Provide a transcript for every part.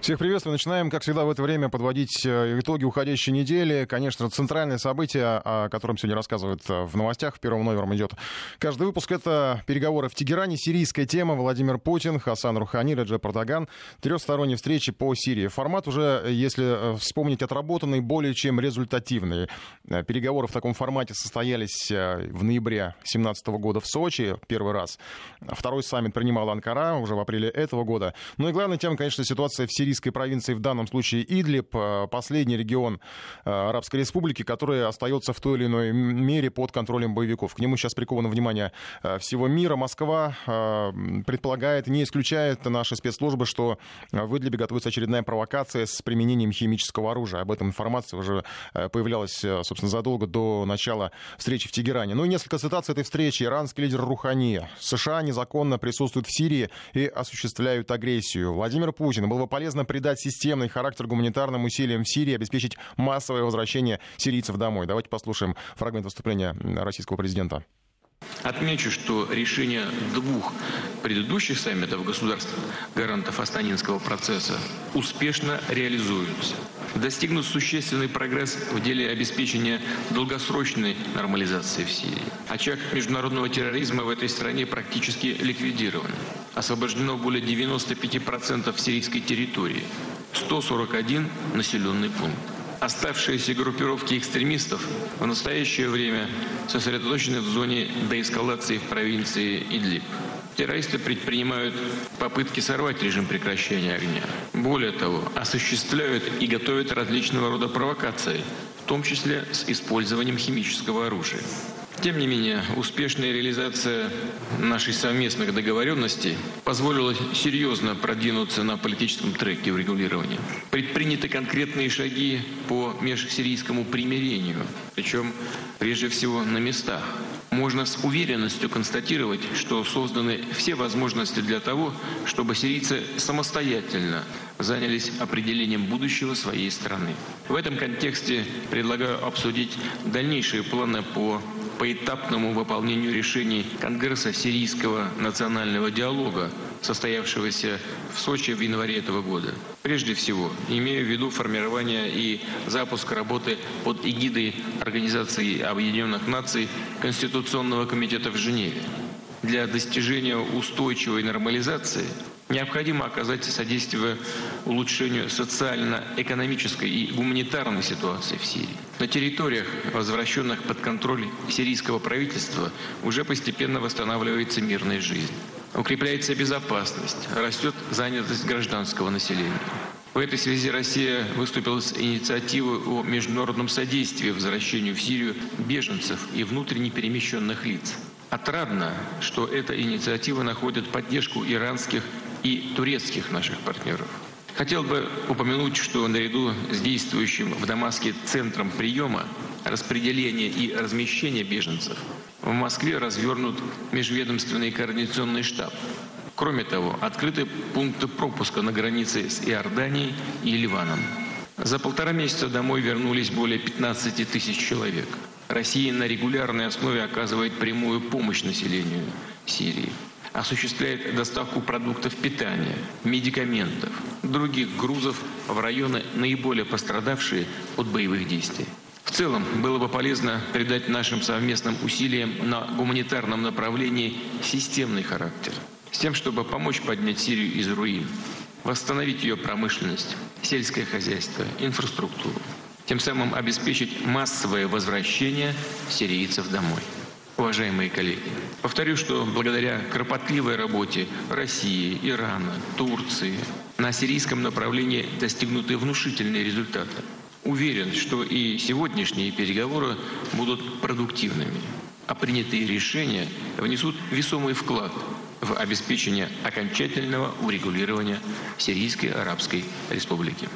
Всех приветствую. Начинаем, как всегда, в это время подводить э, итоги уходящей недели. Конечно, центральное событие, о котором сегодня рассказывают э, в новостях, первым номером идет каждый выпуск, это переговоры в Тегеране, сирийская тема, Владимир Путин, Хасан Рухани, Реджеп Эрдоган, трехсторонние встречи по Сирии. Формат уже, если э, вспомнить, отработанный, более чем результативный. Переговоры в таком формате состоялись в ноябре 2017 года в Сочи, первый раз. Второй саммит принимала Анкара уже в апреле этого года. Ну и главная тема, конечно, ситуация в Сирии сирийской провинции, в данном случае Идлиб, э, последний регион э, Арабской Республики, который остается в той или иной мере под контролем боевиков. К нему сейчас приковано внимание э, всего мира. Москва предполагает, не исключает наши спецслужбы, что в Идлибе готовится очередная провокация с применением химического оружия. Об этом информация уже появлялась, собственно, задолго до начала встречи в Тегеране. Ну и несколько цитат с этой встречи. Иранский лидер Рухани. США незаконно присутствуют в Сирии и осуществляют агрессию. Владимир Путин. Было бы полезно нужно придать системный характер гуманитарным усилиям в Сирии, обеспечить массовое возвращение сирийцев домой. Давайте послушаем фрагмент выступления российского президента. Отмечу, что решения двух предыдущих саммитов государств, гарантов Астанинского процесса, успешно реализуются. Достигнут существенный прогресс в деле обеспечения долгосрочной нормализации в Сирии. Очаг международного терроризма в этой стране практически ликвидирован. Освобождено более 95% сирийской территории, 141 населенный пункт. Оставшиеся группировки экстремистов в настоящее время сосредоточены в зоне деэскалации в провинции Идлиб. Террористы предпринимают попытки сорвать режим прекращения огня. Более того, осуществляют и готовят различного рода провокации, в том числе с использованием химического оружия. Тем не менее, успешная реализация нашей совместных договоренностей позволила серьезно продвинуться на политическом треке урегулирования. Предприняты конкретные шаги по межсирийскому примирению, причем прежде всего на местах. Можно с уверенностью констатировать, что созданы все возможности для того, чтобы сирийцы самостоятельно занялись определением будущего своей страны. В этом контексте предлагаю обсудить дальнейшие планы по поэтапному выполнению решений Конгресса Сирийского национального диалога, состоявшегося в Сочи в январе этого года. Прежде всего, имею в виду формирование и запуск работы под эгидой Организации Объединенных Наций Конституционного комитета в Женеве. Для достижения устойчивой нормализации Необходимо оказать содействие улучшению социально-экономической и гуманитарной ситуации в Сирии. На территориях, возвращенных под контроль сирийского правительства, уже постепенно восстанавливается мирная жизнь. Укрепляется безопасность, растет занятость гражданского населения. В этой связи Россия выступила с инициативой о международном содействии возвращению в Сирию беженцев и внутренне перемещенных лиц. Отрадно, что эта инициатива находит поддержку иранских и турецких наших партнеров. Хотел бы упомянуть, что наряду с действующим в Дамаске центром приема, распределения и размещения беженцев в Москве развернут межведомственный координационный штаб. Кроме того, открыты пункты пропуска на границе с Иорданией и Ливаном. За полтора месяца домой вернулись более 15 тысяч человек. Россия на регулярной основе оказывает прямую помощь населению Сирии осуществляет доставку продуктов питания, медикаментов, других грузов в районы, наиболее пострадавшие от боевых действий. В целом, было бы полезно придать нашим совместным усилиям на гуманитарном направлении системный характер, с тем, чтобы помочь поднять Сирию из руин, восстановить ее промышленность, сельское хозяйство, инфраструктуру, тем самым обеспечить массовое возвращение сирийцев домой уважаемые коллеги. Повторю, что благодаря кропотливой работе России, Ирана, Турции на сирийском направлении достигнуты внушительные результаты. Уверен, что и сегодняшние переговоры будут продуктивными, а принятые решения внесут весомый вклад в обеспечение окончательного урегулирования Сирийской Арабской Республики.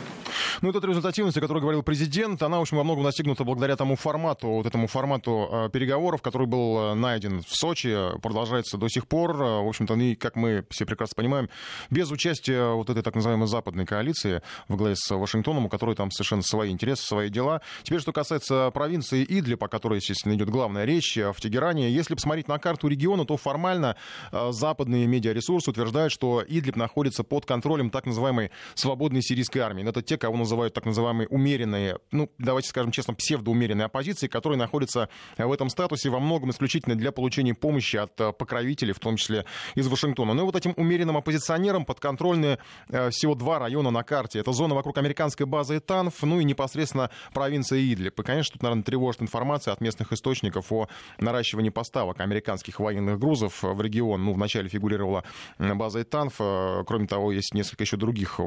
Ну, это результативность, о которой говорил президент, она, в общем, во многом достигнута благодаря тому формату, вот этому формату э, переговоров, который был э, найден в Сочи, продолжается до сих пор. Э, в общем-то, и, как мы все прекрасно понимаем, без участия вот этой так называемой западной коалиции в главе с Вашингтоном, у которой там совершенно свои интересы, свои дела. Теперь, что касается провинции Идлиб, о которой, естественно, идет главная речь в Тегеране, если посмотреть на карту региона, то формально западные медиаресурсы утверждают, что Идлиб находится под контролем так называемой свободной сирийской армии. Это те, кого называют так называемые умеренные, ну, давайте скажем честно, псевдоумеренные оппозиции, которые находятся в этом статусе во многом исключительно для получения помощи от э, покровителей, в том числе из Вашингтона. Ну и вот этим умеренным оппозиционерам подконтрольны э, всего два района на карте. Это зона вокруг американской базы Танф, ну и непосредственно провинция Идлиб. И, конечно, тут, наверное, тревожит информация от местных источников о наращивании поставок американских военных грузов в регион. Ну, вначале фигурировала база Танф. Э, кроме того, есть несколько еще других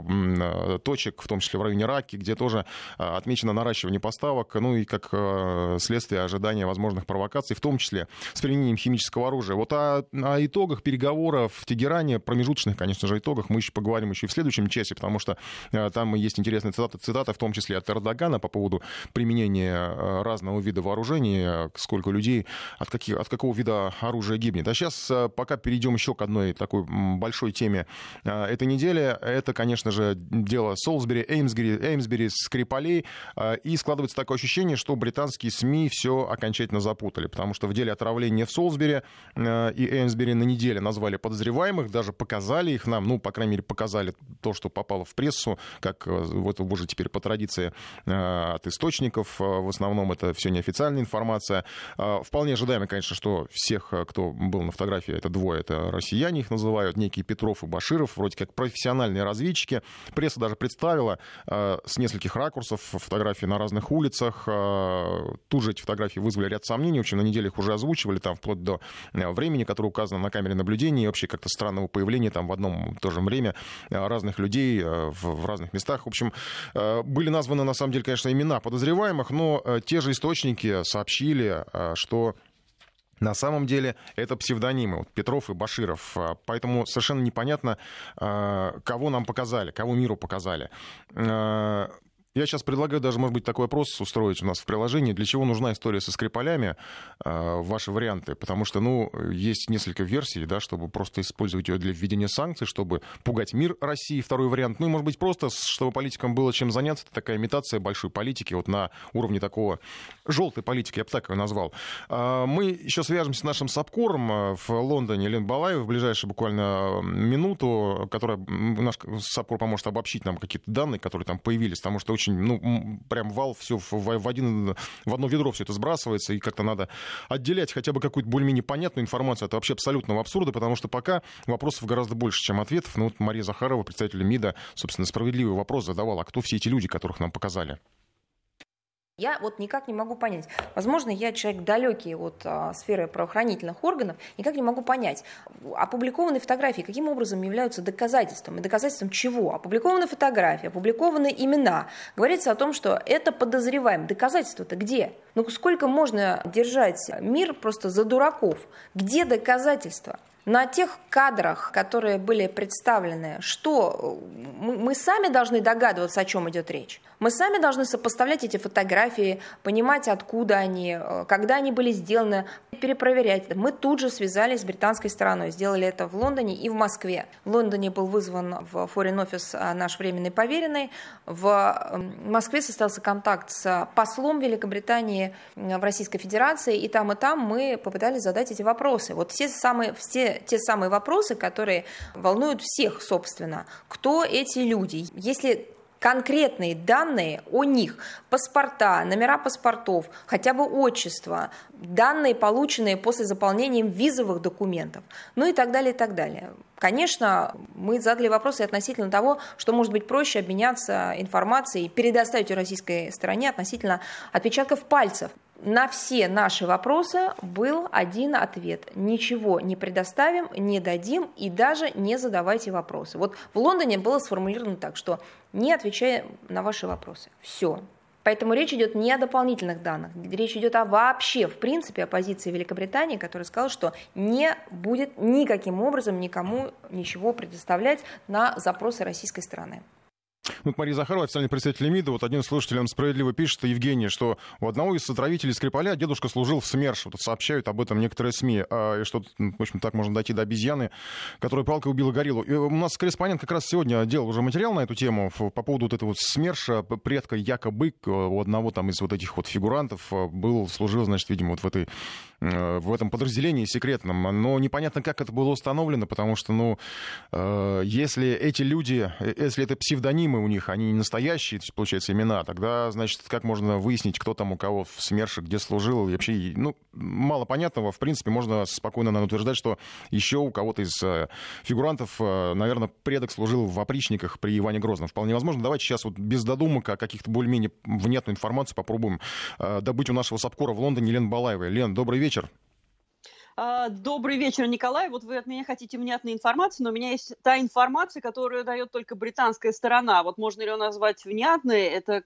точек, в том числе в районе Раки, где тоже а, отмечено наращивание поставок, ну и как а, следствие ожидания возможных провокаций, в том числе с применением химического оружия. Вот о, о итогах переговоров в Тегеране, промежуточных, конечно же, итогах, мы еще поговорим еще и в следующем часе, потому что а, там есть интересные цитаты, цитаты, в том числе от Эрдогана по поводу применения разного вида вооружений, сколько людей, от, каких, от какого вида оружия гибнет. А сейчас пока перейдем еще к одной такой большой теме этой недели. Это, конечно же, дело Солсбери, Эймсбери, Эймсбери, Скрипалей. А, и складывается такое ощущение, что британские СМИ все окончательно запутали, потому что в деле отравления в Солсбери а, и Эймсбери на неделе назвали подозреваемых, даже показали их нам, ну, по крайней мере, показали то, что попало в прессу, как э, вот уже теперь по традиции а, от источников, в основном это все неофициальная информация. Вполне ожидаемо, конечно, что всех, кто был на фотографии, это двое, это россияне их называют, некие Петров и Баширов, вроде как профессиональные разведчики. Пресса даже представила с нескольких ракурсов фотографии на разных улицах. А, тут же эти фотографии вызвали ряд сомнений. В общем, на их уже озвучивали, там, вплоть до э, времени, которое указано на камере наблюдения, и вообще как-то странного появления там в одном и то же время э, разных людей э, в разных местах. В общем, были названы, на самом деле, конечно, имена подозреваемых, но те же источники сообщили, что на самом деле это псевдонимы вот, Петров и Баширов. Поэтому совершенно непонятно, кого нам показали, кого миру показали. Я сейчас предлагаю даже, может быть, такой вопрос устроить у нас в приложении. Для чего нужна история со Скрипалями? Э, ваши варианты. Потому что, ну, есть несколько версий, да, чтобы просто использовать ее для введения санкций, чтобы пугать мир России. Второй вариант. Ну, и, может быть, просто, чтобы политикам было чем заняться. Это такая имитация большой политики вот на уровне такого желтой политики, я бы так ее назвал. Э, мы еще свяжемся с нашим САПКОРом э, в Лондоне, Лен Балаев, в ближайшую буквально минуту, которая наш САПКОР поможет обобщить нам какие-то данные, которые там появились, потому что очень очень, ну, прям вал все в, в, один, в одно ведро все это сбрасывается, и как-то надо отделять хотя бы какую-то более-менее понятную информацию. Это вообще абсолютного абсурда, потому что пока вопросов гораздо больше, чем ответов. Ну, вот Мария Захарова, представитель МИДа, собственно, справедливый вопрос задавала, а кто все эти люди, которых нам показали? Я вот никак не могу понять. Возможно, я человек далекий от а, сферы правоохранительных органов, никак не могу понять. Опубликованные фотографии каким образом являются доказательством? И доказательством чего? Опубликованы фотографии, опубликованы имена. Говорится о том, что это подозреваем. Доказательства-то где? Ну сколько можно держать мир просто за дураков? Где доказательства? На тех кадрах, которые были представлены, что мы сами должны догадываться, о чем идет речь. Мы сами должны сопоставлять эти фотографии, понимать, откуда они, э, когда они были сделаны, перепроверять. Мы тут же связались с британской стороной, сделали это в Лондоне и в Москве. В Лондоне был вызван в Foreign Office а, наш временный поверенный. В эм, Москве состоялся контакт с послом Великобритании в Российской Федерации, и там и там мы попытались задать эти вопросы. Вот все самые, все те самые вопросы, которые волнуют всех, собственно. Кто эти люди? Если конкретные данные о них, паспорта, номера паспортов, хотя бы отчество, данные, полученные после заполнения визовых документов, ну и так далее, и так далее. Конечно, мы задали вопросы относительно того, что может быть проще обменяться информацией и предоставить российской стороне относительно отпечатков пальцев на все наши вопросы был один ответ. Ничего не предоставим, не дадим и даже не задавайте вопросы. Вот в Лондоне было сформулировано так, что не отвечая на ваши вопросы. Все. Поэтому речь идет не о дополнительных данных, речь идет о вообще, в принципе, о позиции Великобритании, которая сказала, что не будет никаким образом никому ничего предоставлять на запросы российской стороны. Вот Мария Захарова, официальный представитель МИДа, вот один слушатель, он справедливо пишет, Евгений, что у одного из отравителей Скрипаля дедушка служил в СМЕРШ. Вот сообщают об этом некоторые СМИ. А, и что, в общем, так можно дойти до обезьяны, которая палкой убила гориллу. И у нас корреспондент как раз сегодня делал уже материал на эту тему по поводу вот этого вот СМЕРШа, предка якобы у одного там из вот этих вот фигурантов был, служил, значит, видимо, вот в этой Э, в этом подразделении секретном, но непонятно, как это было установлено, потому что, ну, э, если эти люди, э, если это псевдонимы у них, они не настоящие, получается, имена, тогда, значит, как можно выяснить, кто там у кого в СМЕРШе, где служил, и вообще, ну, мало понятного, в принципе, можно спокойно наверное, утверждать, что еще у кого-то из фигурантов, наверное, предок служил в опричниках при Иване Грозном. Вполне возможно. Давайте сейчас вот без додумок, а каких-то более-менее внятную информацию попробуем добыть у нашего САПКОРа в Лондоне Лен Балаевой. Лен, добрый вечер добрый вечер, Николай. Вот вы от меня хотите внятной информации, но у меня есть та информация, которую дает только британская сторона. Вот можно ли ее назвать внятной? Это,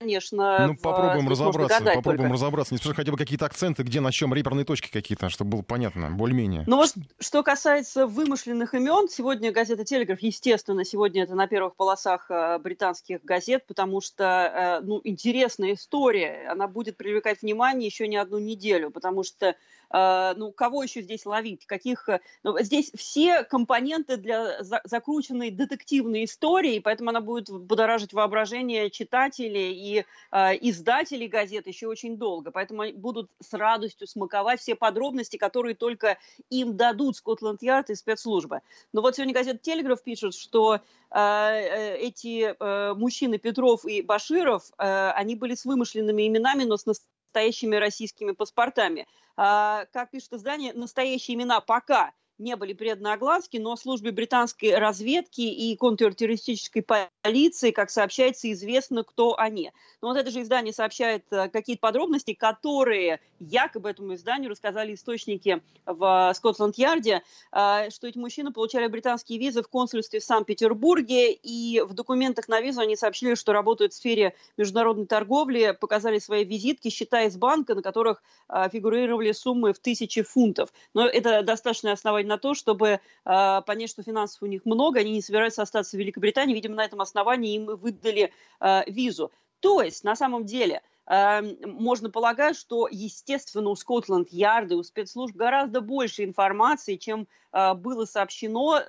конечно. Ну, попробуем разобраться, попробуем только. разобраться. Не спеша хотя бы какие-то акценты, где на чем реперные точки какие-то, чтобы было понятно, более-менее. Ну вот, что касается вымышленных имен, сегодня газета «Телеграф», естественно, сегодня это на первых полосах э, британских газет, потому что, э, ну, интересная история, она будет привлекать внимание еще не одну неделю, потому что ну, кого еще здесь ловить, каких... Ну, здесь все компоненты для за закрученной детективной истории, поэтому она будет будоражить воображение читателей и э, издателей газет еще очень долго. Поэтому они будут с радостью смаковать все подробности, которые только им дадут Скотланд-Ярд и спецслужбы. Но вот сегодня газета «Телеграф» пишет, что э, э эти э, мужчины Петров и Баширов, э, они были с вымышленными именами, но с настоящими российскими паспортами. А, как пишет издание, настоящие имена пока – не были преданы огласке, но службе британской разведки и контртеррористической полиции, как сообщается, известно, кто они. Но вот это же издание сообщает э, какие-то подробности, которые якобы этому изданию рассказали источники в Скотланд-Ярде, э, что эти мужчины получали британские визы в консульстве в Санкт-Петербурге, и в документах на визу они сообщили, что работают в сфере международной торговли, показали свои визитки, счета из банка, на которых э, фигурировали суммы в тысячи фунтов. Но это достаточно основание на то, чтобы э, понять, что финансов у них много, они не собираются остаться в Великобритании. Видимо, на этом основании им выдали э, визу. То есть, на самом деле, э, можно полагать, что, естественно, у Скотланд-Ярда, у спецслужб гораздо больше информации, чем было сообщено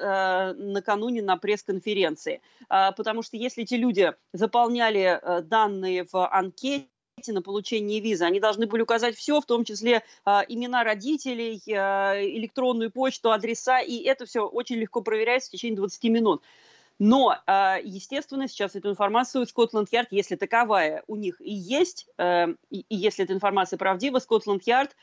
накануне на пресс-конференции. Потому что если эти люди заполняли данные в анкете, на получение визы. Они должны были указать все, в том числе э, имена родителей, э, электронную почту, адреса, и это все очень легко проверяется в течение 20 минут. Но, э, естественно, сейчас эту информацию Скотланд-Ярд, если таковая у них и есть, э, и, если эта информация правдива, Скотланд-Ярд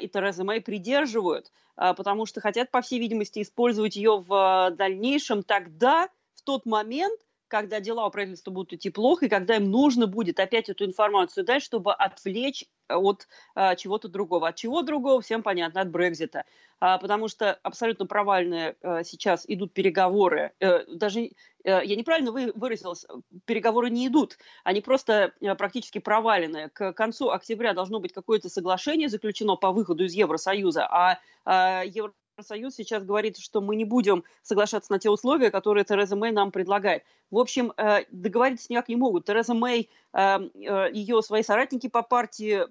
и Тереза Мэй придерживают, потому что хотят, по всей видимости, использовать ее в дальнейшем тогда, в тот момент, когда дела у правительства будут идти плохо, и когда им нужно будет опять эту информацию дать, чтобы отвлечь от а, чего-то другого. От чего другого, всем понятно, от Брекзита. А, потому что абсолютно провальные а, сейчас идут переговоры. А, даже а, я неправильно вы, выразилась, переговоры не идут, они просто а, практически провалены. К концу октября должно быть какое-то соглашение заключено по выходу из Евросоюза, а, а Евро Евросоюз сейчас говорит, что мы не будем соглашаться на те условия, которые Тереза Мэй нам предлагает. В общем, э, договориться никак не могут. Тереза Мэй, э, э, ее свои соратники по партии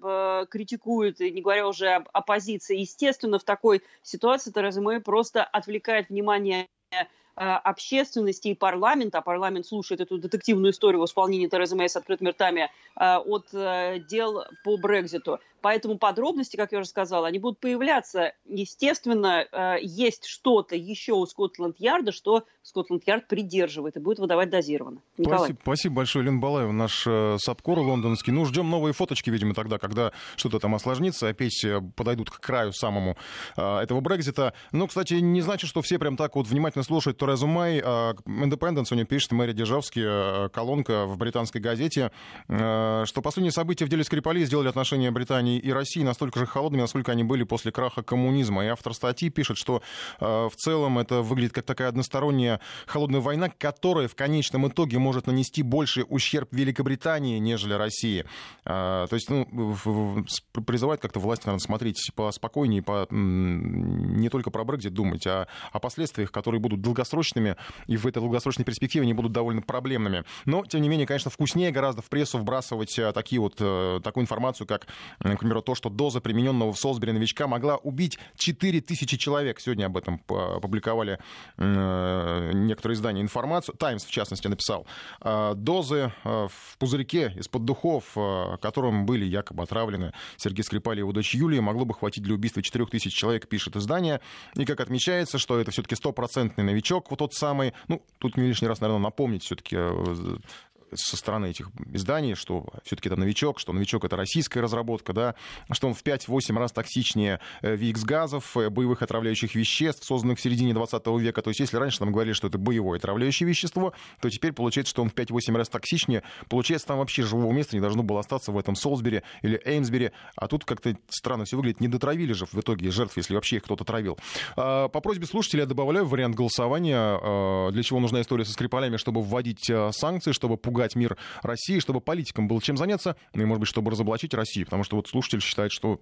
критикуют, не говоря уже об оппозиции. Естественно, в такой ситуации Тереза Мэй просто отвлекает внимание общественности и парламента, а парламент слушает эту детективную историю в исполнении Терезы Мэй с открытыми ртами э, от э, дел по Брекзиту. Поэтому подробности, как я уже сказала, они будут появляться. Естественно, есть что-то еще у Скотланд-Ярда, что Скотланд-Ярд придерживает и будет выдавать дозированно. Спасибо, спасибо большое, Лен Балаева, наш САПКОР лондонский. Ну, ждем новые фоточки, видимо, тогда, когда что-то там осложнится, опять подойдут к краю самому этого Брекзита. Но, кстати, не значит, что все прям так вот внимательно слушают Терезу Мэй. Independent сегодня пишет, Мэри Державский, э, колонка в британской газете, э, что последние события в деле Скрипали сделали отношения Британии и России настолько же холодными, насколько они были после краха коммунизма. И автор статьи пишет, что э, в целом это выглядит как такая односторонняя холодная война, которая в конечном итоге может нанести больше ущерб Великобритании, нежели России. То есть ну, призывает как-то власть, наверное, смотреть поспокойнее, по, не только про Брекзит думать, а о последствиях, которые будут долгосрочными долгосрочными, и в этой долгосрочной перспективе они будут довольно проблемными. Но, тем не менее, конечно, вкуснее гораздо в прессу вбрасывать такие вот, такую информацию, как, к примеру, то, что доза примененного в Солсбери новичка могла убить 4000 человек. Сегодня об этом опубликовали некоторые издания информацию. Таймс, в частности, написал. Дозы в пузырьке из-под духов, которым были якобы отравлены Сергей Скрипаль и его дочь Юлия, могло бы хватить для убийства 4000 человек, пишет издание. И как отмечается, что это все-таки стопроцентный новичок, вот тот самый, ну, тут не лишний раз, наверное, напомнить все-таки э, со стороны этих изданий, что все-таки это новичок, что новичок это российская разработка, да, что он в 5-8 раз токсичнее э, ВИКС-газов, э, боевых отравляющих веществ, созданных в середине 20 века. То есть если раньше нам говорили, что это боевое отравляющее вещество, то теперь получается, что он в 5-8 раз токсичнее. Получается, там вообще живого места не должно было остаться в этом Солсбери или Эймсбери. А тут как-то странно все выглядит. Не дотравили же в итоге жертв, если вообще их кто-то травил. А, по просьбе слушателя я добавляю вариант голосования, а, для чего нужна история со Скрипалями, чтобы вводить а, санкции, чтобы пугать пугать мир России, чтобы политикам было чем заняться, ну и, может быть, чтобы разоблачить Россию, потому что вот слушатель считает, что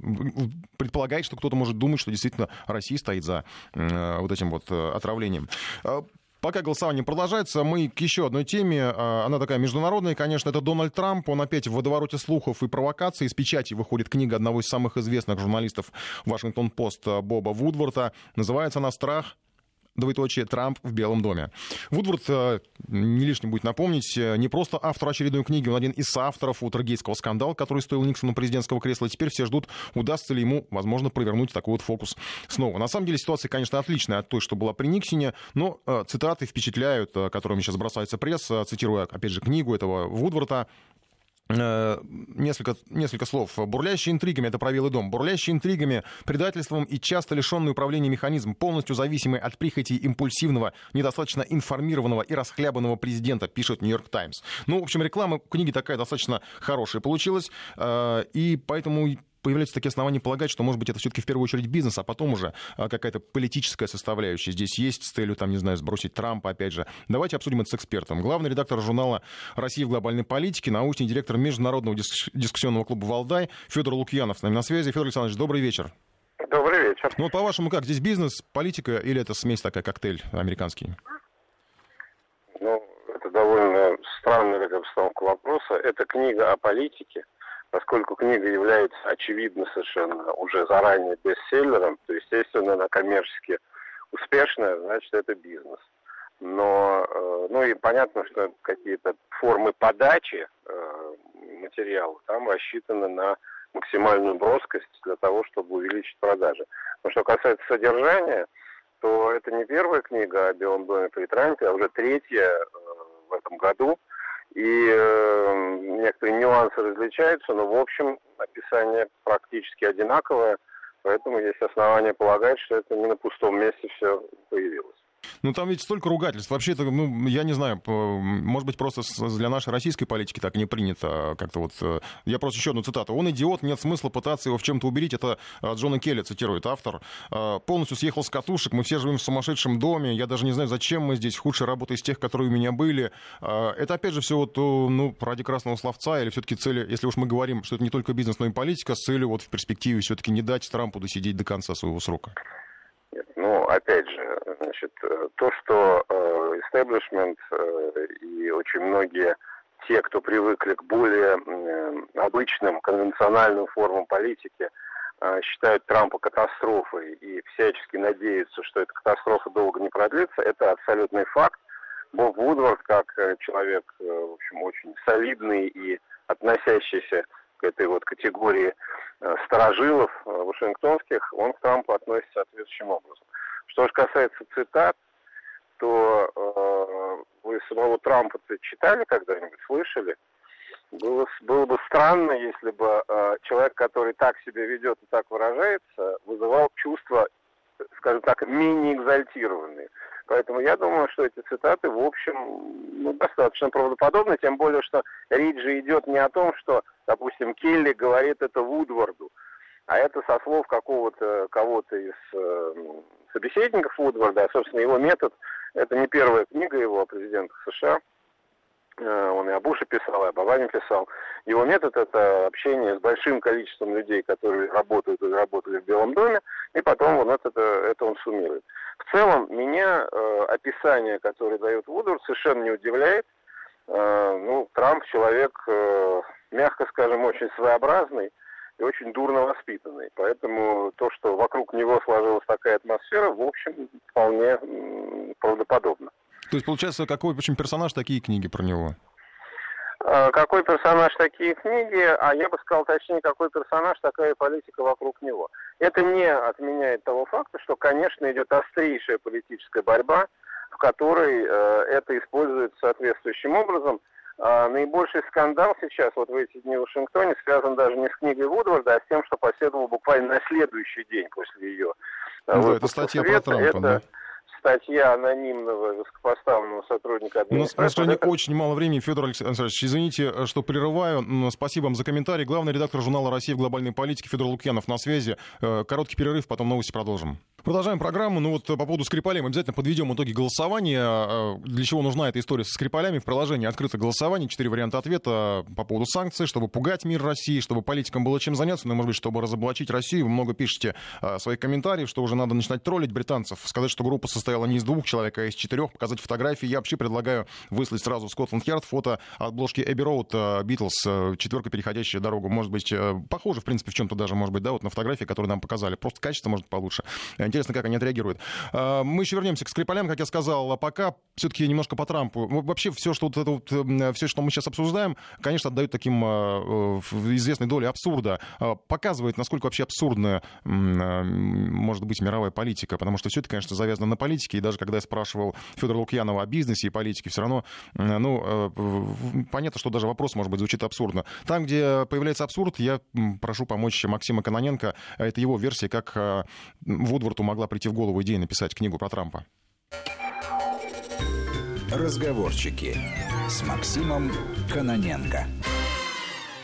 предполагает, что кто-то может думать, что действительно Россия стоит за э, вот этим вот э, отравлением. А, пока голосование продолжается, мы к еще одной теме. А, она такая международная, конечно. Это Дональд Трамп. Он опять в водовороте слухов и провокаций. Из печати выходит книга одного из самых известных журналистов Вашингтон-Пост Боба Вудворта. Называется она «Страх, двоеточие, Трамп в Белом доме. Вудворд, э, не лишним будет напомнить, э, не просто автор очередной книги, он один из соавторов Утергейского скандала, который стоил Никсону президентского кресла. Теперь все ждут, удастся ли ему, возможно, провернуть такой вот фокус снова. На самом деле ситуация, конечно, отличная от той, что была при Никсине, но э, цитаты впечатляют, которыми сейчас бросается пресс, цитируя, опять же, книгу этого Вудворта. Э, несколько, несколько слов. Бурлящий интригами, это Белый дом, бурлящий интригами, предательством и часто лишенный управления механизм, полностью зависимый от прихоти импульсивного, недостаточно информированного и расхлябанного президента, пишет Нью-Йорк Таймс. Ну, в общем, реклама книги такая достаточно хорошая получилась, э, и поэтому появляются такие основания полагать, что, может быть, это все-таки в первую очередь бизнес, а потом уже а, какая-то политическая составляющая здесь есть с целью, там, не знаю, сбросить Трампа, опять же. Давайте обсудим это с экспертом. Главный редактор журнала «Россия в глобальной политике», научный директор Международного дискуссионного клуба «Валдай» Федор Лукьянов с нами на связи. Федор Александрович, добрый вечер. Добрый вечер. Ну, по-вашему, как, здесь бизнес, политика или это смесь такая, коктейль американский? Ну, это довольно странная обстановка вопроса. Это книга о политике, Поскольку книга является, очевидно, совершенно уже заранее бестселлером, то, естественно, она коммерчески успешная, значит, это бизнес. Но, э, ну и понятно, что какие-то формы подачи э, материала там рассчитаны на максимальную броскость для того, чтобы увеличить продажи. Но что касается содержания, то это не первая книга о Белом доме при Трампе, а уже третья э, в этом году – и нюансы различаются, но в общем описание практически одинаковое, поэтому есть основания полагать, что это не на пустом месте все появилось. Ну, там ведь столько ругательств. Вообще, это, ну, я не знаю, может быть, просто для нашей российской политики так не принято как-то вот... Э, я просто еще одну цитату. «Он идиот, нет смысла пытаться его в чем-то убедить». Это э, Джона Келли цитирует автор. «Э, «Полностью съехал с катушек, мы все живем в сумасшедшем доме, я даже не знаю, зачем мы здесь, худшая работа из тех, которые у меня были». Это, опять же, все вот, ну, ради красного словца или все-таки цели, если уж мы говорим, что это не только бизнес, но и политика, с целью вот в перспективе все-таки не дать Трампу досидеть до конца своего срока? Нет, ну, опять же, значит, э, то, что истеблишмент э, э, и очень многие те, кто привыкли к более обычным конвенциональным формам политики, считают Трампа катастрофой и всячески надеются, что эта катастрофа долго не продлится, это абсолютный факт. Боб Вудвард, как человек, в общем, очень солидный и относящийся этой вот категории э, сторожилов э, вашингтонских, он к Трампу относится соответствующим образом. Что же касается цитат, то э, вы самого Трампа-то читали когда-нибудь, слышали? Было, было бы странно, если бы э, человек, который так себя ведет и так выражается, вызывал чувства, скажем так, менее экзальтированные. Поэтому я думаю, что эти цитаты, в общем, ну, достаточно правдоподобны, тем более, что речь же идет не о том, что, допустим, Келли говорит это Вудварду, а это со слов какого-то кого-то из э, собеседников Вудварда, а, собственно, его метод, это не первая книга его о президентах США, он и о Буше писал, и об Обаме писал. Его метод – это общение с большим количеством людей, которые работают или работали в Белом доме, и потом вот это, это он суммирует. В целом, меня э, описание, которое дает Вудвард, совершенно не удивляет. Э, ну, Трамп человек, э, мягко скажем, очень своеобразный и очень дурно воспитанный. Поэтому то, что вокруг него сложилась такая атмосфера, в общем, вполне правдоподобно. То есть, получается, какой почему персонаж, такие книги про него? А, какой персонаж, такие книги, а я бы сказал точнее, какой персонаж, такая политика вокруг него. Это не отменяет того факта, что, конечно, идет острейшая политическая борьба, в которой э, это используется соответствующим образом. А наибольший скандал сейчас, вот в эти дни в Вашингтоне, связан даже не с книгой Вудварда, а с тем, что последовало буквально на следующий день после ее. Ну, это статья про Трампа, это, да статья анонимного высокопоставленного сотрудника администрации. У нас, к сожалению, очень мало времени. Федор Александрович, извините, э, что прерываю. Спасибо вам за комментарий. Главный редактор журнала «Россия в глобальной политике» Федор Лукьянов на связи. Э, короткий перерыв, потом новости продолжим. Продолжаем программу. Ну вот по поводу Скрипалей мы обязательно подведем итоги голосования. Э, для чего нужна эта история со Скрипалями? В приложении открыто голосование, четыре варианта ответа по поводу санкций, чтобы пугать мир России, чтобы политикам было чем заняться, ну, может быть, чтобы разоблачить Россию. Вы много пишете своих комментариев, что уже надо начинать троллить британцев, сказать, что группа состояла не из двух человек, а из четырех, показать фотографии. Я вообще предлагаю выслать сразу в Скотланд-Ярд фото обложки Эбби Роуд, Битлз, четверка, переходящая дорогу. Может быть, э, похоже, в принципе, в чем-то даже, может быть, да, вот на фотографии, которые нам показали. Просто качество, может, получше. Интересно, как они отреагируют. А, мы еще вернемся к Скрипалям, как я сказал. А пока все-таки немножко по Трампу. Вообще все, что вот это вот, все, что мы сейчас обсуждаем, конечно, отдают таким э, известной долей абсурда. Показывает, насколько вообще абсурдная может быть мировая политика. Потому что все это, конечно, завязано на политике. И даже когда я спрашивал Федора Лукьянова о бизнесе и политике, все равно, ну, э, понятно, что даже вопрос, может быть, звучит абсурдно. Там, где появляется абсурд, я прошу помочь Максима Каноненко. Это его версия, как э, Вудворту могла прийти в голову идея написать книгу про Трампа. Разговорчики с Максимом Каноненко.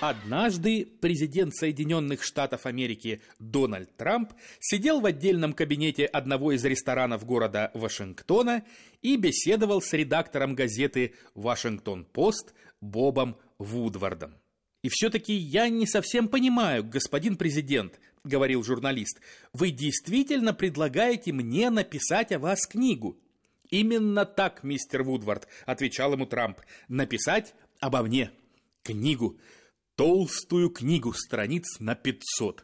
Однажды президент Соединенных Штатов Америки Дональд Трамп сидел в отдельном кабинете одного из ресторанов города Вашингтона и беседовал с редактором газеты «Вашингтон-Пост» Бобом Вудвардом. «И все-таки я не совсем понимаю, господин президент», — говорил журналист, «вы действительно предлагаете мне написать о вас книгу?» «Именно так, мистер Вудвард», — отвечал ему Трамп, — «написать обо мне книгу, толстую книгу страниц на 500».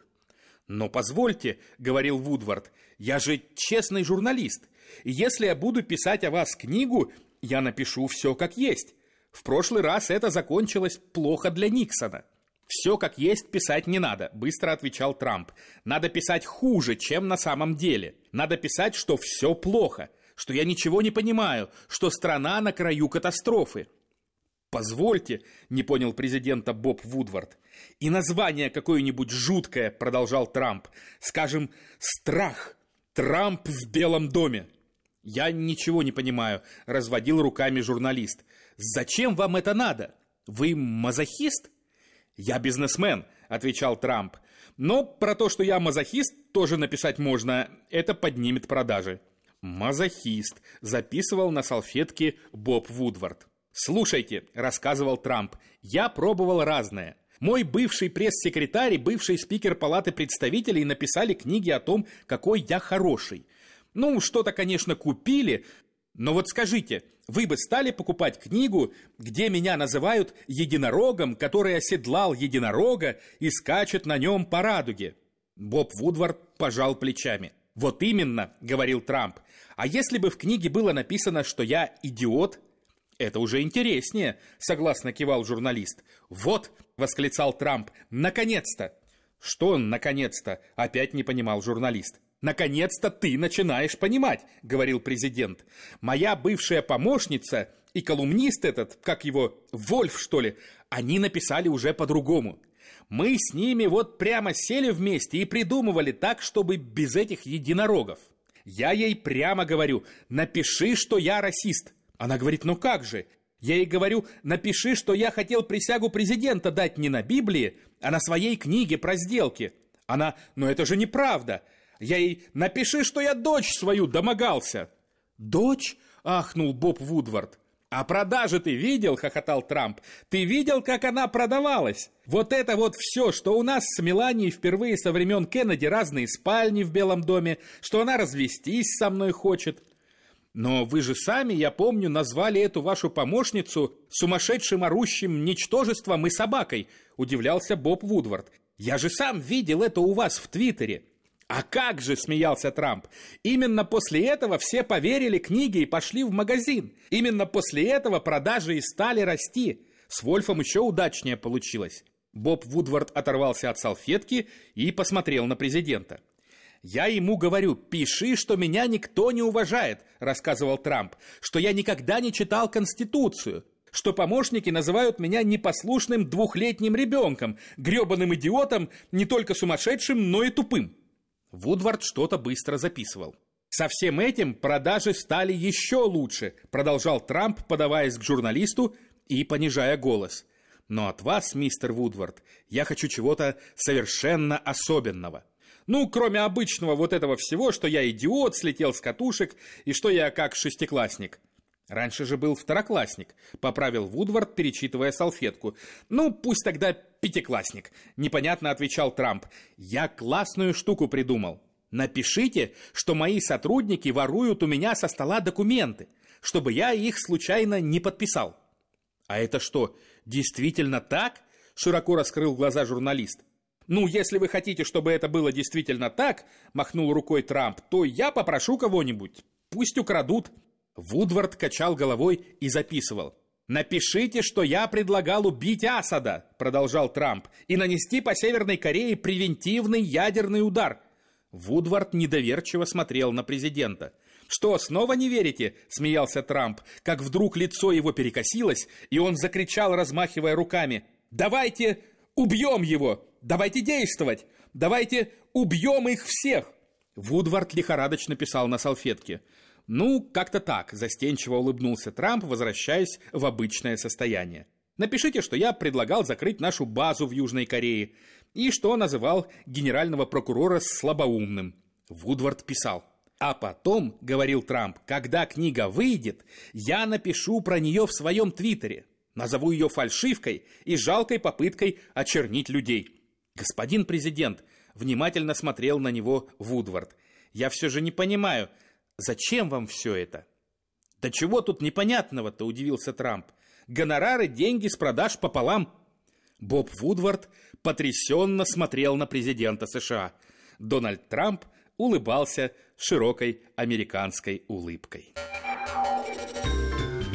«Но позвольте», — говорил Вудвард, — «я же честный журналист, если я буду писать о вас книгу, я напишу все как есть. В прошлый раз это закончилось плохо для Никсона. «Все как есть писать не надо», – быстро отвечал Трамп. «Надо писать хуже, чем на самом деле. Надо писать, что все плохо, что я ничего не понимаю, что страна на краю катастрофы». «Позвольте», – не понял президента Боб Вудвард. «И название какое-нибудь жуткое», – продолжал Трамп. «Скажем, страх. Трамп в Белом доме». «Я ничего не понимаю», – разводил руками журналист. Зачем вам это надо? Вы мазохист? Я бизнесмен, отвечал Трамп. Но про то, что я мазохист, тоже написать можно. Это поднимет продажи. Мазохист, записывал на салфетке Боб Вудвард. «Слушайте», — рассказывал Трамп, — «я пробовал разное. Мой бывший пресс-секретарь и бывший спикер Палаты представителей написали книги о том, какой я хороший. Ну, что-то, конечно, купили, но вот скажите, вы бы стали покупать книгу, где меня называют единорогом, который оседлал единорога и скачет на нем по радуге? Боб Вудвард пожал плечами. «Вот именно», — говорил Трамп. «А если бы в книге было написано, что я идиот?» «Это уже интереснее», — согласно кивал журналист. «Вот», — восклицал Трамп, — «наконец-то!» «Что «наконец-то»?» — опять не понимал журналист. «Наконец-то ты начинаешь понимать», — говорил президент. «Моя бывшая помощница и колумнист этот, как его, Вольф, что ли, они написали уже по-другому. Мы с ними вот прямо сели вместе и придумывали так, чтобы без этих единорогов. Я ей прямо говорю, напиши, что я расист. Она говорит, ну как же? Я ей говорю, напиши, что я хотел присягу президента дать не на Библии, а на своей книге про сделки. Она, ну это же неправда. Я ей «Напиши, что я дочь свою домогался». «Дочь?» – ахнул Боб Вудвард. «А продажи ты видел?» – хохотал Трамп. «Ты видел, как она продавалась? Вот это вот все, что у нас с Меланией впервые со времен Кеннеди разные спальни в Белом доме, что она развестись со мной хочет. Но вы же сами, я помню, назвали эту вашу помощницу сумасшедшим орущим ничтожеством и собакой», – удивлялся Боб Вудвард. «Я же сам видел это у вас в Твиттере». А как же, смеялся Трамп, именно после этого все поверили книге и пошли в магазин. Именно после этого продажи и стали расти. С Вольфом еще удачнее получилось. Боб Вудвард оторвался от салфетки и посмотрел на президента. «Я ему говорю, пиши, что меня никто не уважает», – рассказывал Трамп, «что я никогда не читал Конституцию, что помощники называют меня непослушным двухлетним ребенком, гребаным идиотом, не только сумасшедшим, но и тупым». Вудвард что-то быстро записывал. Со всем этим продажи стали еще лучше, продолжал Трамп, подаваясь к журналисту и понижая голос. Но от вас, мистер Вудвард, я хочу чего-то совершенно особенного. Ну, кроме обычного вот этого всего, что я идиот, слетел с катушек и что я как шестиклассник. Раньше же был второклассник, поправил Вудвард, перечитывая салфетку. Ну, пусть тогда пятиклассник, непонятно отвечал Трамп. Я классную штуку придумал. Напишите, что мои сотрудники воруют у меня со стола документы, чтобы я их случайно не подписал. А это что, действительно так? Широко раскрыл глаза журналист. Ну, если вы хотите, чтобы это было действительно так, махнул рукой Трамп, то я попрошу кого-нибудь. Пусть украдут. Вудвард качал головой и записывал. «Напишите, что я предлагал убить Асада», — продолжал Трамп, «и нанести по Северной Корее превентивный ядерный удар». Вудвард недоверчиво смотрел на президента. «Что, снова не верите?» — смеялся Трамп, как вдруг лицо его перекосилось, и он закричал, размахивая руками. «Давайте убьем его! Давайте действовать! Давайте убьем их всех!» Вудвард лихорадочно писал на салфетке. Ну, как-то так, застенчиво улыбнулся Трамп, возвращаясь в обычное состояние. Напишите, что я предлагал закрыть нашу базу в Южной Корее и что называл генерального прокурора слабоумным. Вудвард писал. А потом, говорил Трамп, когда книга выйдет, я напишу про нее в своем твиттере. Назову ее фальшивкой и жалкой попыткой очернить людей. Господин президент внимательно смотрел на него Вудвард. Я все же не понимаю, Зачем вам все это? Да чего тут непонятного-то, удивился Трамп. Гонорары, деньги с продаж пополам. Боб Вудвард потрясенно смотрел на президента США. Дональд Трамп улыбался широкой американской улыбкой.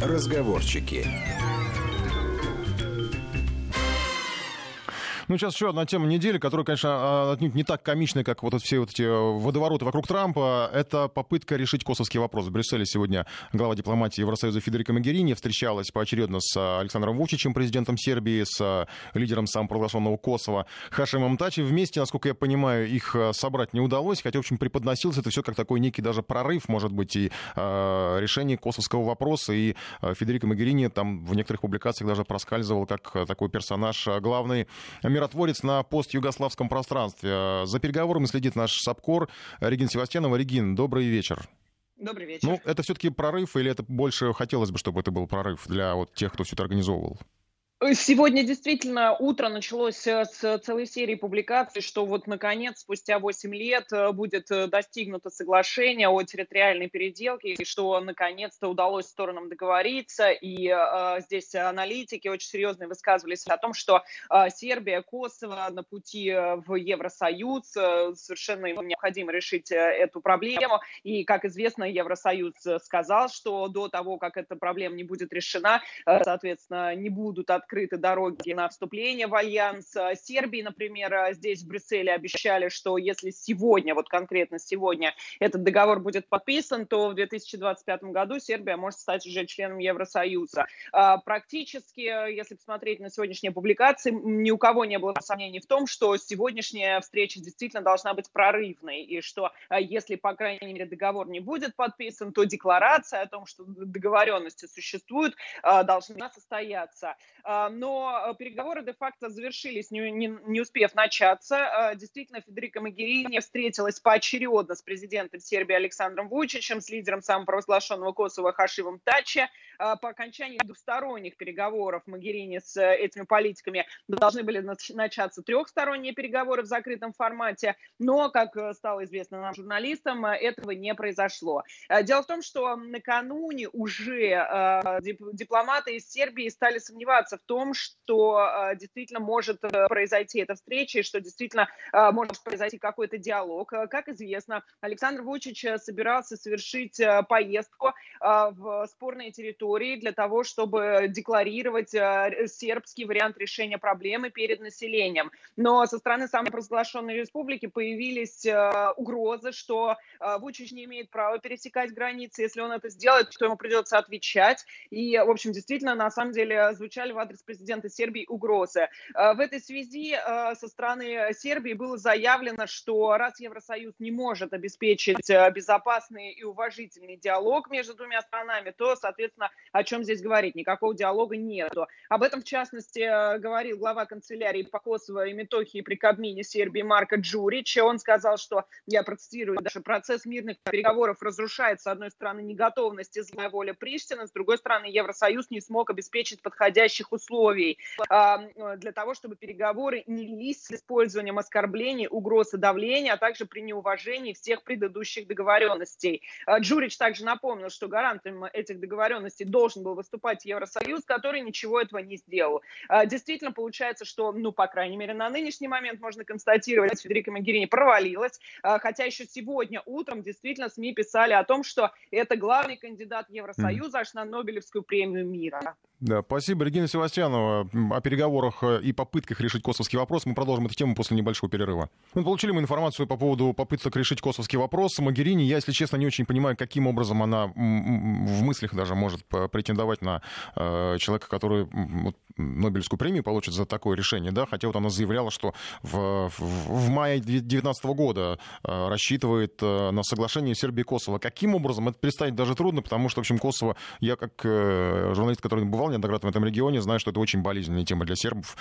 Разговорчики. Ну, сейчас еще одна тема недели, которая, конечно, а, отнюдь не так комичная, как вот все вот эти водовороты вокруг Трампа. Это попытка решить косовский вопрос. В Брюсселе сегодня глава дипломатии Евросоюза Федерика Могерини встречалась поочередно с Александром Вучичем, президентом Сербии, с лидером самопровозглашенного Косово Хашимом Тачи. Вместе, насколько я понимаю, их собрать не удалось, хотя, в общем, преподносился это все как такой некий даже прорыв, может быть, и э, решение косовского вопроса. И Федерико Могерини там в некоторых публикациях даже проскальзывал как такой персонаж главный миротворец на постюгославском пространстве. За переговорами следит наш САПКОР Регин Севастьянова. Регин, добрый вечер. Добрый вечер. Ну, это все-таки прорыв или это больше хотелось бы, чтобы это был прорыв для вот тех, кто все это организовывал? Сегодня действительно утро началось э, с целой серии публикаций, что вот наконец, спустя 8 лет, э, будет э, достигнуто соглашение о территориальной переделке, и что наконец-то удалось сторонам договориться. И э, здесь аналитики очень серьезно высказывались о том, что э, Сербия, Косово на пути в Евросоюз, э, совершенно им необходимо решить эту проблему. И, как известно, Евросоюз сказал, что до того, как эта проблема не будет решена, э, соответственно, не будут от открыты дороги на вступление в альянс. Сербии, например, здесь в Брюсселе обещали, что если сегодня, вот конкретно сегодня, этот договор будет подписан, то в 2025 году Сербия может стать уже членом Евросоюза. А, практически, если посмотреть на сегодняшние публикации, ни у кого не было сомнений в том, что сегодняшняя встреча действительно должна быть прорывной, и что а, если, по крайней мере, договор не будет подписан, то декларация о том, что договоренности существуют, а, должна состояться. Но переговоры де-факто завершились, не, не, не успев начаться. Действительно, Федерика Магерини встретилась поочередно с президентом Сербии Александром Вучичем, с лидером самопровозглашенного Косово Хашивом Тачи. По окончании двусторонних переговоров Магерини с этими политиками должны были начаться трехсторонние переговоры в закрытом формате, но, как стало известно нам, журналистам, этого не произошло. Дело в том, что накануне уже дипломаты из Сербии стали сомневаться в том, что действительно может э, произойти эта встреча и что действительно может произойти какой-то диалог. Как известно, Александр Вучич собирался совершить поездку в спорные территории для того, чтобы декларировать сербский вариант решения проблемы перед населением. Но со стороны самопровозглашенной республики появились угрозы, что Вучич не имеет права пересекать границы. Если он это сделает, то ему придется отвечать. И, в общем, действительно, на самом деле, звучали в адрес президента Сербии угрозы. В этой связи со стороны Сербии было заявлено, что раз Евросоюз не может обеспечить безопасный и уважительный диалог между двумя странами, то, соответственно, о чем здесь говорить? Никакого диалога нету. Об этом, в частности, говорил глава канцелярии по Косово и Метохии при Кабмине Сербии Марко Джурич. Он сказал, что, я процитирую, даже процесс мирных переговоров разрушает, с одной стороны, неготовность и злая воля Приштины, с другой стороны, Евросоюз не смог обеспечить подходящих условий э, для того, чтобы переговоры не велись с использованием оскорблений, угроз и давления, а также при неуважении всех предыдущих договоренностей. Э, Джурич также напомнил, что гарантом этих договоренностей должен был выступать Евросоюз, который ничего этого не сделал. Э, действительно, получается, что, ну, по крайней мере, на нынешний момент можно констатировать, Федерика Могерини провалилась, хотя еще сегодня утром действительно СМИ писали о том, что это главный кандидат Евросоюза аж на Нобелевскую премию мира. Да, спасибо, Регина Севастьянова. О переговорах э, и попытках решить косовский вопрос мы продолжим эту тему после небольшого перерыва. Мы получили мы информацию по поводу попыток решить косовский вопрос. Магерини, я, если честно, не очень понимаю, каким образом она в мыслях даже может претендовать на э, человека, который Нобелевскую премию получит за такое решение, да, хотя вот она заявляла, что в, в, в мае 2019 года э, рассчитывает на соглашение Сербии и Косово. Каким образом, это представить даже трудно, потому что, в общем, Косово, я как журналист, который бывал неоднократно в этом регионе, знаю, что это очень болезненная тема для сербов.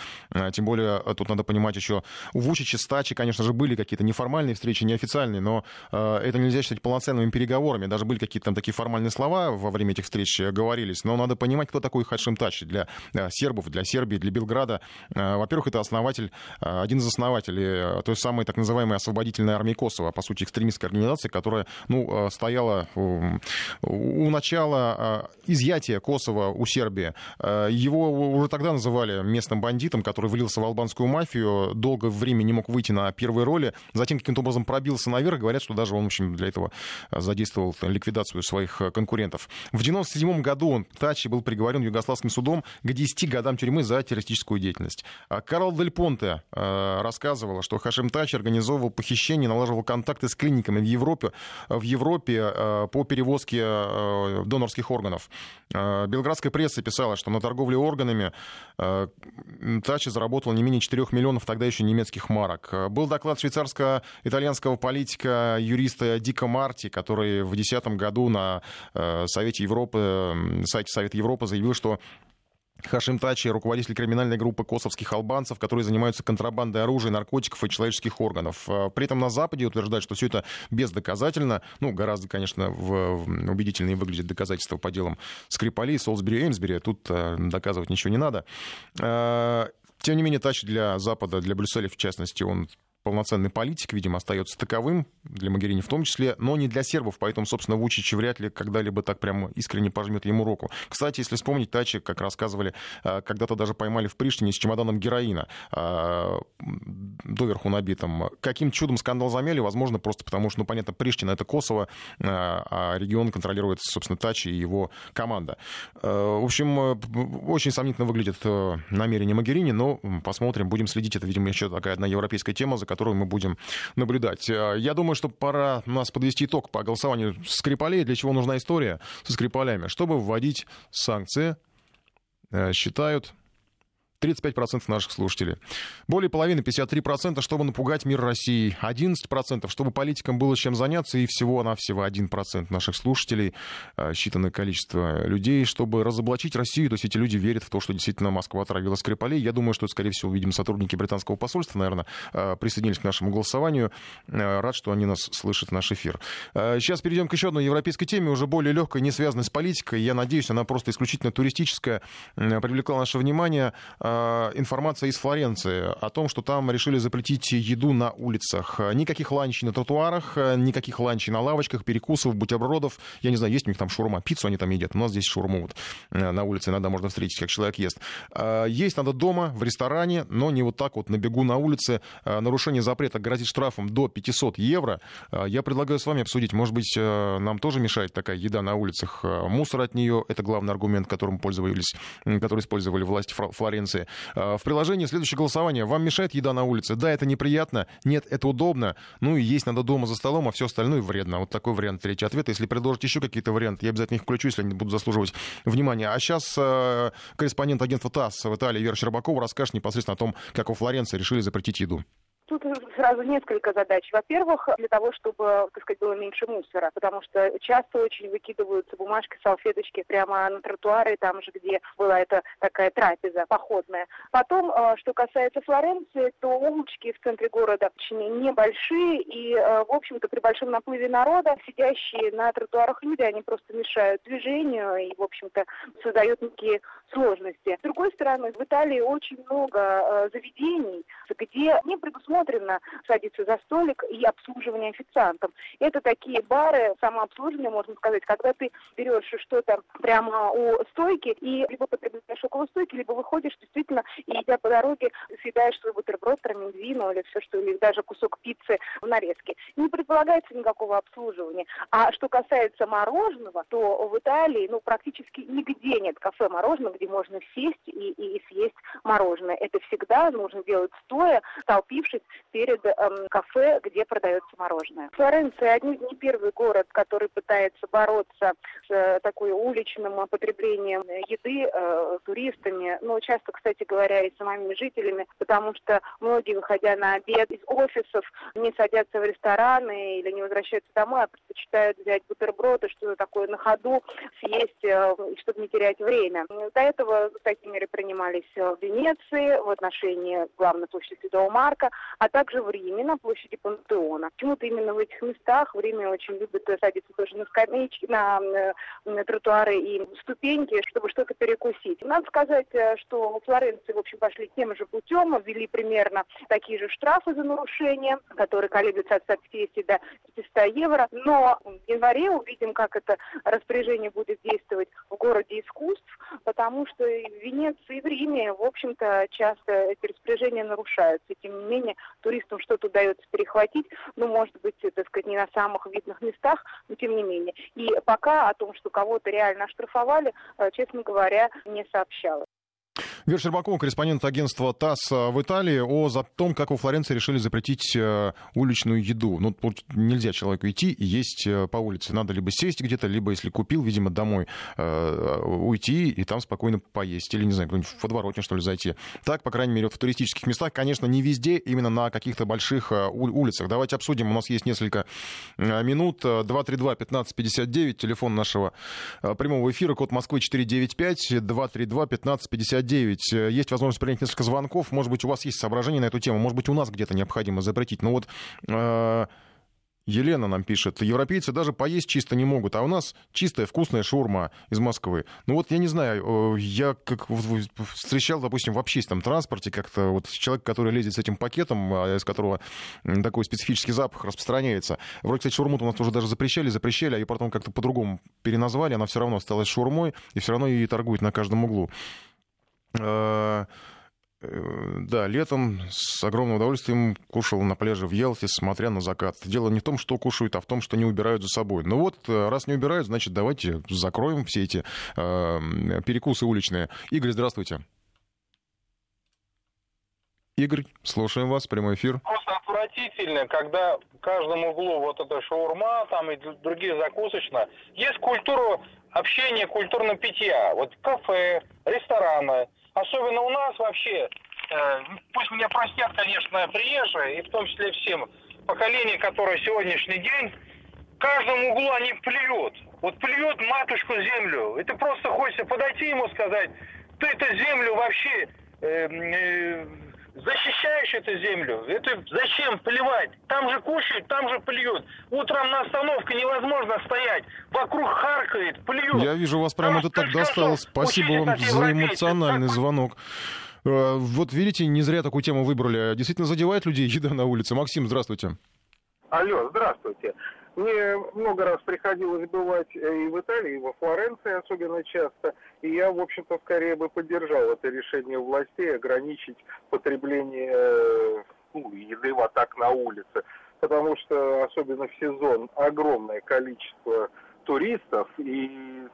Тем более, тут надо понимать еще, у Вучича, Стачи, конечно же, были какие-то неформальные встречи, неофициальные, но это нельзя считать полноценными переговорами. Даже были какие-то там такие формальные слова во время этих встреч э, говорились, но надо понимать, кто такой Хашим Тачи для сербов, для Сербии, для Белграда. Во-первых, это основатель, один из основателей той самой так называемой освободительной армии Косово, по сути, экстремистской организации, которая ну, стояла у начала изъятия Косово у Сербии. Э, его уже тогда называли местным бандитом, который влился в албанскую мафию, долгое время не мог выйти на первые роли, затем каким-то образом пробился наверх, говорят, что даже он, в общем, для этого задействовал ликвидацию своих э, конкурентов. В 1997 году он, Тачи, был приговорен Югославским судом к 10 годам тюрьмы за террористическую деятельность. А Карл Дель Понте э, рассказывал, что Хашим Тачи организовывал похищение, налаживал контакты с клиниками в Европе, в Европе по перевозке донорских органов. Белградская пресса писала, что на торговле органами э, Тачи заработал не менее 4 миллионов тогда еще немецких марок. Был доклад швейцарско-итальянского политика, юриста Дика Марти, который в 2010 году на э, Совете Европы, сайте Совета Европы заявил, что Хашим Тачи, руководитель криминальной группы косовских албанцев, которые занимаются контрабандой оружия, наркотиков и человеческих органов. А, при этом на Западе утверждают, что все это бездоказательно. Ну, гораздо, конечно, в, убедительнее выглядит доказательства по делам Скрипали, Солсбери, Эймсбери. Тут а, доказывать ничего не надо. А, тем не менее, Тачи для Запада, для Брюсселя, в частности, он полноценный политик, видимо, остается таковым, для Магерини в том числе, но не для сербов, поэтому, собственно, Вучич вряд ли когда-либо так прямо искренне пожмет ему руку. Кстати, если вспомнить, Тачи, как рассказывали, а, когда-то даже поймали в Приштине с чемоданом героина, а, доверху набитым. Каким чудом скандал замяли? Возможно, просто потому что, ну, понятно, Приштина — это Косово, а, а регион контролирует, собственно, Тачи и его команда. В общем, очень сомнительно выглядит э, намерение Магерини, но посмотрим, будем следить. Это, видимо, еще такая одна европейская тема, за которую мы будем наблюдать. Э, я думаю, что пора нас подвести итог по голосованию Скрипалей. Для чего нужна история со Скрипалями? Чтобы вводить санкции, э, считают 35% наших слушателей. Более половины, 53%, чтобы напугать мир России. 11%, чтобы политикам было чем заняться. И всего-навсего 1% наших слушателей, э, считанное количество людей, чтобы разоблачить Россию. То есть эти люди верят в то, что действительно Москва отравила Скрипалей. Я думаю, что скорее всего, видимо, сотрудники британского посольства, наверное, э, присоединились к нашему голосованию. Э, рад, что они нас слышат, наш эфир. Сейчас перейдем к еще одной европейской теме, уже более легкой, не связанной с политикой. Я надеюсь, она просто исключительно туристическая. Привлекла наше внимание информация из Флоренции о том, что там решили запретить еду на улицах. Никаких ланчей на тротуарах, никаких ланчей на лавочках, перекусов, бутербродов. Я не знаю, есть у них там шурма, пиццу они там едят. У нас здесь шурму вот э, на улице иногда можно встретить, как человек ест. Э, есть надо дома, в ресторане, но не вот так вот на бегу на улице. Нарушение запрета грозит штрафом до 500 евро. Я предлагаю с вами обсудить, может быть, нам тоже мешает такая еда на улицах. Мусор от нее — это главный аргумент, которым пользовались, который использовали власти Флоренции информации. А, в приложении следующее голосование. Вам мешает еда на улице? Да, это неприятно. Нет, это удобно. Ну и есть надо дома за столом, а все остальное вредно. Вот такой вариант третий ответ. Если предложите еще какие-то варианты, я обязательно их включу, если они будут заслуживать внимания. А сейчас э, корреспондент агентства ТАСС в Италии Вера Щербакова расскажет непосредственно о том, как во Флоренции решили запретить еду. Тут сразу несколько задач. Во-первых, для того, чтобы, так сказать, было меньше мусора, потому что часто очень выкидываются бумажки, салфеточки прямо на тротуары, там же, где была эта такая трапеза походная. Потом, э, что касается Флоренции, то улочки в центре города очень небольшие, и, э, в общем-то, при большом наплыве народа сидящие на тротуарах люди, они просто мешают движению и, в общем-то, создают некие сложности. С другой стороны, в Италии очень много э, заведений, где не предусмотрено предусмотрено садиться за столик и обслуживание официантом. Это такие бары, самообслуживание, можно сказать, когда ты берешь что-то прямо у стойки и либо потребляешь около стойки, либо выходишь действительно и идя по дороге съедаешь свой бутерброд, проминвино или все, что, или даже кусок пиццы в нарезке. Не предполагается никакого обслуживания. А что касается мороженого, то в Италии ну, практически нигде нет кафе мороженого, где можно сесть и, и съесть мороженое. Это всегда нужно делать стоя, столпившись перед эм, кафе, где продается мороженое. Флоренция не первый город, который пытается бороться с э, такой уличным потреблением еды э, туристами, но часто, кстати говоря, и самими жителями, потому что многие, выходя на обед из офисов, не садятся в рестораны или не возвращаются домой, а предпочитают взять бутерброды, что такое на ходу, съесть, э, чтобы не терять время. До этого такие меры принимались в Венеции в отношении главной площади Святого Марка, а также в Риме на площади Пантеона. Почему-то именно в этих местах в Риме очень любят садиться тоже на скамеечки, на, на, на тротуары и ступеньки, чтобы что-то перекусить. Надо сказать, э, что в Флоренции, в общем, пошли тем же путем, ввели примерно такие же штрафы за нарушение, которые колеблются от 150 до 500 евро. Но в январе увидим, как это распоряжение будет действовать в городе искусств, потому что и в Венеции, и в Риме, в общем-то, часто эти распоряжения нарушаются. Тем не менее, туристам что-то удается перехватить, ну, может быть, так сказать, не на самых видных местах, но тем не менее. И пока о том, что кого-то реально оштрафовали, э, честно говоря, не сообщалось. Вера Щербакова, корреспондент агентства ТАСС э, в Италии, о том, как во Флоренции решили запретить э, уличную еду. Ну, нельзя человеку идти и есть э, по улице. Надо либо сесть где-то, либо, если купил, видимо, домой уйти и там спокойно поесть. Или, не знаю, в подворотне, что ли, зайти. Так, по крайней мере, в туристических местах, конечно, не везде, именно на каких-то больших улицах. Давайте обсудим. У нас есть несколько минут. 232-1559, телефон нашего прямого эфира, код Москвы 495, 232-1559. Ведь э, есть возможность принять несколько звонков. Может быть, у вас есть соображения на эту тему. Может быть, у нас где-то необходимо запретить. Но вот э, Елена нам пишет, европейцы даже поесть чисто не могут, а у нас чистая вкусная шурма из Москвы. Ну вот я не знаю, э, я как встречал, допустим, в общественном транспорте как-то вот человек, который лезет с этим пакетом, а, из которого такой специфический запах распространяется. Вроде, кстати, шурму у нас уже даже запрещали, запрещали, а ее потом как-то по-другому переназвали, она все равно осталась шурмой, и все равно ее торгуют на каждом углу. Э, э, да, летом с огромным удовольствием кушал на пляже в Ялте, смотря на закат. Дело не в том, что кушают, а в том, что не убирают за собой. Ну вот, э, раз не убирают, значит, давайте закроем все эти э, перекусы уличные. Игорь, здравствуйте. Игорь, слушаем вас, прямой эфир. Просто отвратительно, когда в каждом углу вот эта шаурма там и другие закусочные. Есть культура общения, культурного питья. Вот кафе, рестораны, особенно у нас вообще, э, пусть меня простят, конечно, приезжие, и в том числе всем, поколение, которое сегодняшний день, в каждом углу они плюют. Вот плюет матушку землю. Это просто хочется подойти ему сказать, ты эту землю вообще э, э, защищаешь эту землю. Это зачем плевать? Там же кушают, там же плюют. Утром на остановке невозможно стоять. Вокруг харкает, плюют. Я вижу, вас прямо это так досталось. Спасибо вам за эмоциональный звонок. Э, вот видите, не зря такую тему выбрали. Действительно задевает людей еда на улице. Максим, здравствуйте. Алло, здравствуйте. Мне много раз приходилось бывать э, и в Италии, и во Флоренции особенно часто. И я, в общем-то, скорее бы поддержал это решение властей ограничить потребление э, ну, еды вот так на улице. Потому что, особенно в сезон, огромное количество туристов. И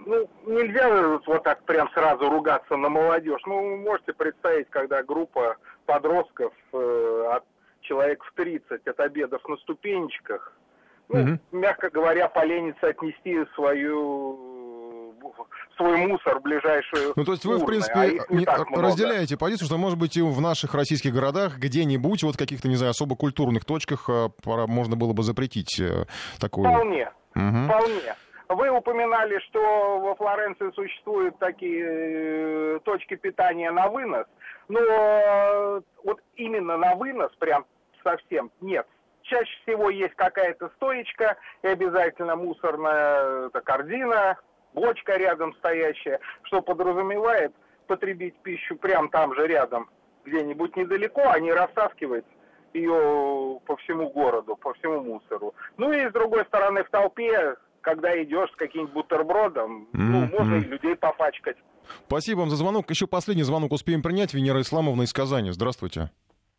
ну, нельзя вот так прям сразу ругаться на молодежь. Ну, можете представить, когда группа подростков э, от человек в 30 от обедов на ступенечках ну, угу. мягко говоря, поленится отнести свою свой мусор в ближайшую Ну, то есть вы, урны, в принципе, а не, разделяете позицию, что, может быть, и в наших российских городах где-нибудь, вот каких-то, не знаю, особо культурных точках э, можно было бы запретить э, такую... Вполне, угу. вполне. Вы упоминали, что во Флоренции существуют такие э, точки питания на вынос, но вот именно на вынос прям совсем нет чаще всего есть какая-то стоечка и обязательно мусорная это корзина, бочка рядом стоящая, что подразумевает потребить пищу прямо там же рядом, где-нибудь недалеко, а не растаскивать ее по всему городу, по всему мусору. Ну и с другой стороны, в толпе, когда идешь с каким-нибудь бутербродом, mm-hmm. ну, можно и людей попачкать. Спасибо вам за звонок. Еще последний звонок успеем принять. Венера Исламовна из Казани. Здравствуйте.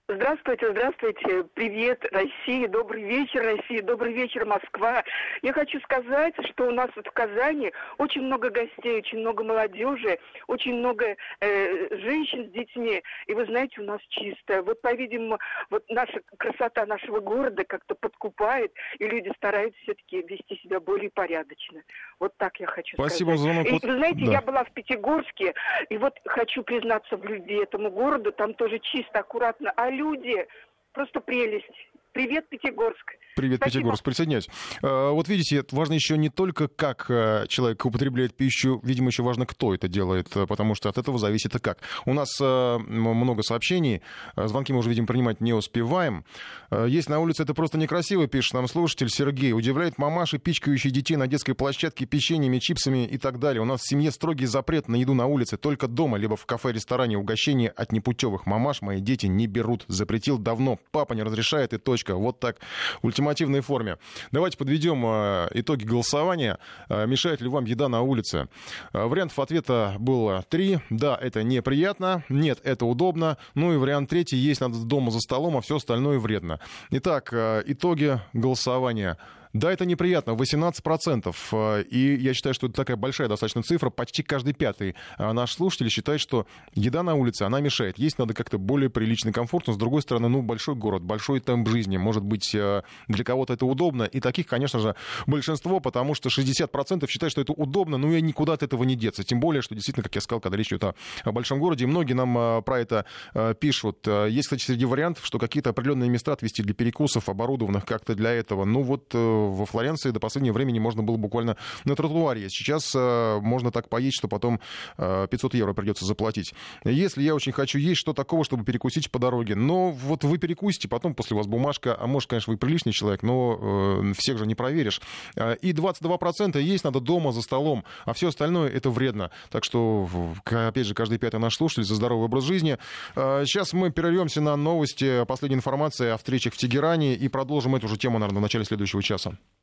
Здравствуйте, здравствуйте. Привет, Россия. Добрый вечер, Россия. Добрый вечер, Москва. Я хочу сказать, что у нас вот в Казани очень много гостей, очень много молодежи, очень много э, женщин с детьми. И вы знаете, у нас чисто. Вот, по-видимому, вот наша красота нашего города как-то подкупает, и люди стараются все-таки вести себя более порядочно. Вот так я хочу Спасибо сказать. Спасибо за звонок. И, вы знаете, да. я была в Пятигорске, и вот хочу признаться в любви этому городу. Там тоже чисто, аккуратно. А люди, просто прелесть. Привет, Пятигорск. Привет, Спасибо. Пятигорск, присоединяюсь. А, вот видите, важно еще не только, как э, человек употребляет пищу, видимо, еще важно, кто это делает, э, потому что от этого зависит и как. У нас э, много сообщений, звонки мы уже, видим, принимать не успеваем. Есть на улице, это просто некрасиво, пишет нам слушатель Сергей. Удивляет мамаши, пичкающие детей на детской площадке печеньями, чипсами и так далее. У нас в семье строгий запрет на еду на улице, только дома, либо в кафе-ресторане угощение от непутевых мамаш мои дети не берут. Запретил давно, папа не разрешает и точка. Вот так ультимативной форме. Давайте подведем э, итоги голосования. Э, мешает ли вам еда на улице? Э, вариантов ответа было три. Да, это неприятно. Нет, это удобно. Ну и вариант третий. Есть надо дома за столом, а все остальное вредно. Итак, итоги голосования. Да, это неприятно, 18%. Э, и я считаю, что это такая большая достаточно цифра. Почти каждый пятый э, наш слушатель считает, что еда на улице, она мешает. Есть надо как-то более приличный комфорт, но с другой стороны, ну, большой город, большой темп жизни. Может быть, э, для кого-то это удобно. И таких, конечно же, большинство, потому что 60% считают, что это удобно, ну и никуда от этого не деться. Тем более, что действительно, как я сказал, когда речь идет о, большом городе, многие нам про это пишут. Есть, кстати, среди вариантов, что какие-то определенные места отвести для перекусов, оборудованных как-то для этого. Ну вот во Флоренции до последнего времени можно было буквально на тротуаре. Сейчас э, можно так поесть, что потом 500 э, евро придется заплатить. Если я очень хочу есть, что такого, чтобы перекусить по дороге? Но вот вы перекусите, потом после вас бумажка, а может, конечно, вы приличный человек, но э, всех же не проверишь. И 22% есть надо дома, за столом, а все остальное это вредно. Так что, опять же, каждый пятый наш слушатель за здоровый образ жизни. Сейчас мы перервемся на новости, последняя информация о встречах в Тегеране и продолжим эту же тему, наверное, в начале следующего часа. schon.